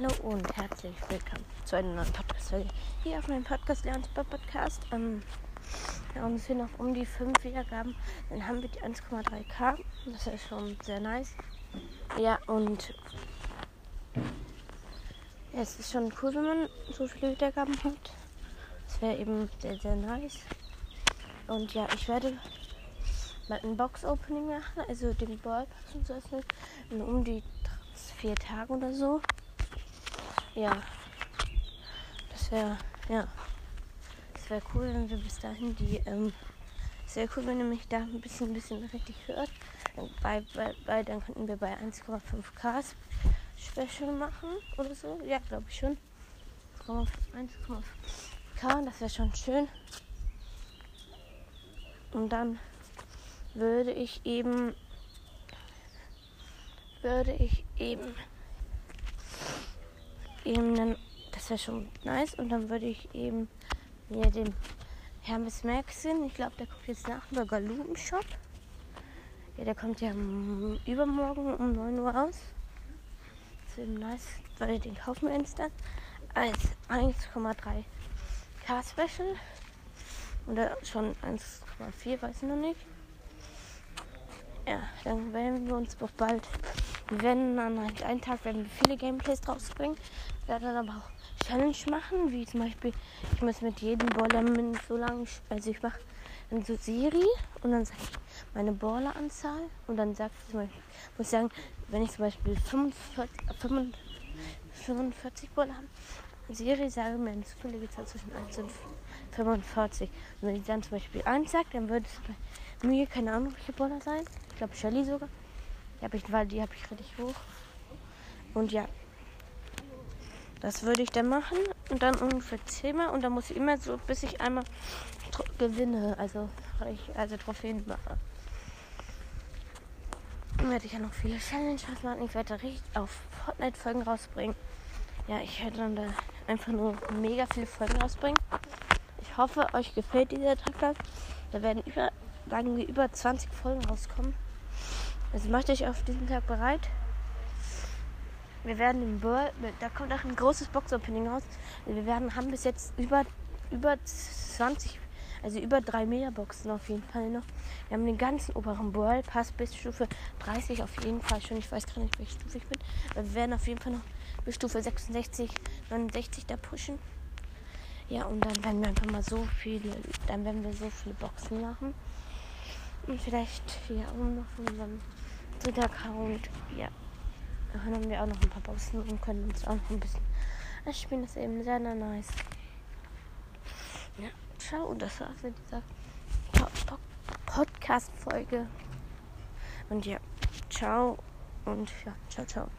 Hallo und herzlich willkommen zu einer neuen Podcast-Folge hier auf meinem Podcast Lernsport Podcast. Ähm, ja, uns fehlen noch um die 5 Wiedergaben. Dann haben wir die 1,3k. Das ist schon sehr nice. Ja, und ja, es ist schon cool, wenn man so viele Wiedergaben hat. Das wäre eben sehr, sehr nice. Und ja, ich werde mal ein Box-Opening machen, also den Ballpass und so öffnen. um die vier Tagen oder so. Ja. Das wäre, ja. Das wäre cool, wenn wir bis dahin die, ähm, sehr cool, wenn ihr mich da ein bisschen, ein bisschen richtig hört. Bei, bei, bei, dann könnten wir bei 1,5k Special machen oder so. Ja, glaube ich schon. 1,5k, das wäre schon schön. Und dann würde ich eben würde ich eben eben dann, das wäre schon nice, und dann würde ich eben mir den Hermes Maxin, ich glaube, der kommt jetzt nach dem Galuben Shop. Ja, der kommt ja übermorgen um 9 Uhr aus. Das ist eben nice, weil den kaufen wir uns dann als 1,3 K Special. Oder schon 1,4, weiß ich noch nicht. Ja, dann werden wir uns doch bald wir werden an einem Tag werden wir viele Gameplays rausbringen. Wir werden dann aber auch Challenge machen, wie zum Beispiel, ich muss mit jedem Baller so lange, also ich mache dann so Serie und dann sage ich meine Balleranzahl und dann sagt zum Beispiel, muss ich sagen, wenn ich zum Beispiel 45, 45 Baller habe, Serie sage mir eine zufällige Zahl zwischen 1 und 45. Und wenn ich dann zum Beispiel 1 sagt, dann würde es bei mir keine Ahnung, welche Baller sein. Ich glaube Shelly sogar. Die habe ich, weil die habe ich richtig hoch. Und ja, das würde ich dann machen und dann ungefähr zehnmal und dann muss ich immer so, bis ich einmal gewinne, also also Trophäen mache. Dann werde ich ja noch viele Challenges machen. Ich werde richtig auf Fortnite-Folgen rausbringen. Ja, ich werde dann da einfach nur mega viele Folgen rausbringen. Ich hoffe, euch gefällt dieser Tag. Da werden über, sagen wir, über 20 Folgen rauskommen. Also macht euch auf diesen Tag bereit. Wir werden im World, da kommt auch ein großes Box-Opening raus. Wir werden, haben bis jetzt über, über 20, also über drei Megaboxen auf jeden Fall noch. Wir haben den ganzen oberen World Pass bis Stufe 30 auf jeden Fall schon. Ich weiß gar nicht, welche Stufe ich bin. Aber wir werden auf jeden Fall noch bis Stufe 66, 69 da pushen. Ja, und dann werden wir einfach mal so viele, dann werden wir so viele Boxen machen. Und vielleicht, ja, um noch von unserem Twitter-Account, ja, dann haben wir auch noch ein paar Boxen und können uns auch noch ein bisschen das Spielen ist eben sehr, sehr nice. Ja, ciao, und das war's mit dieser Podcast-Folge. Und ja, ciao und ja, ciao, ciao.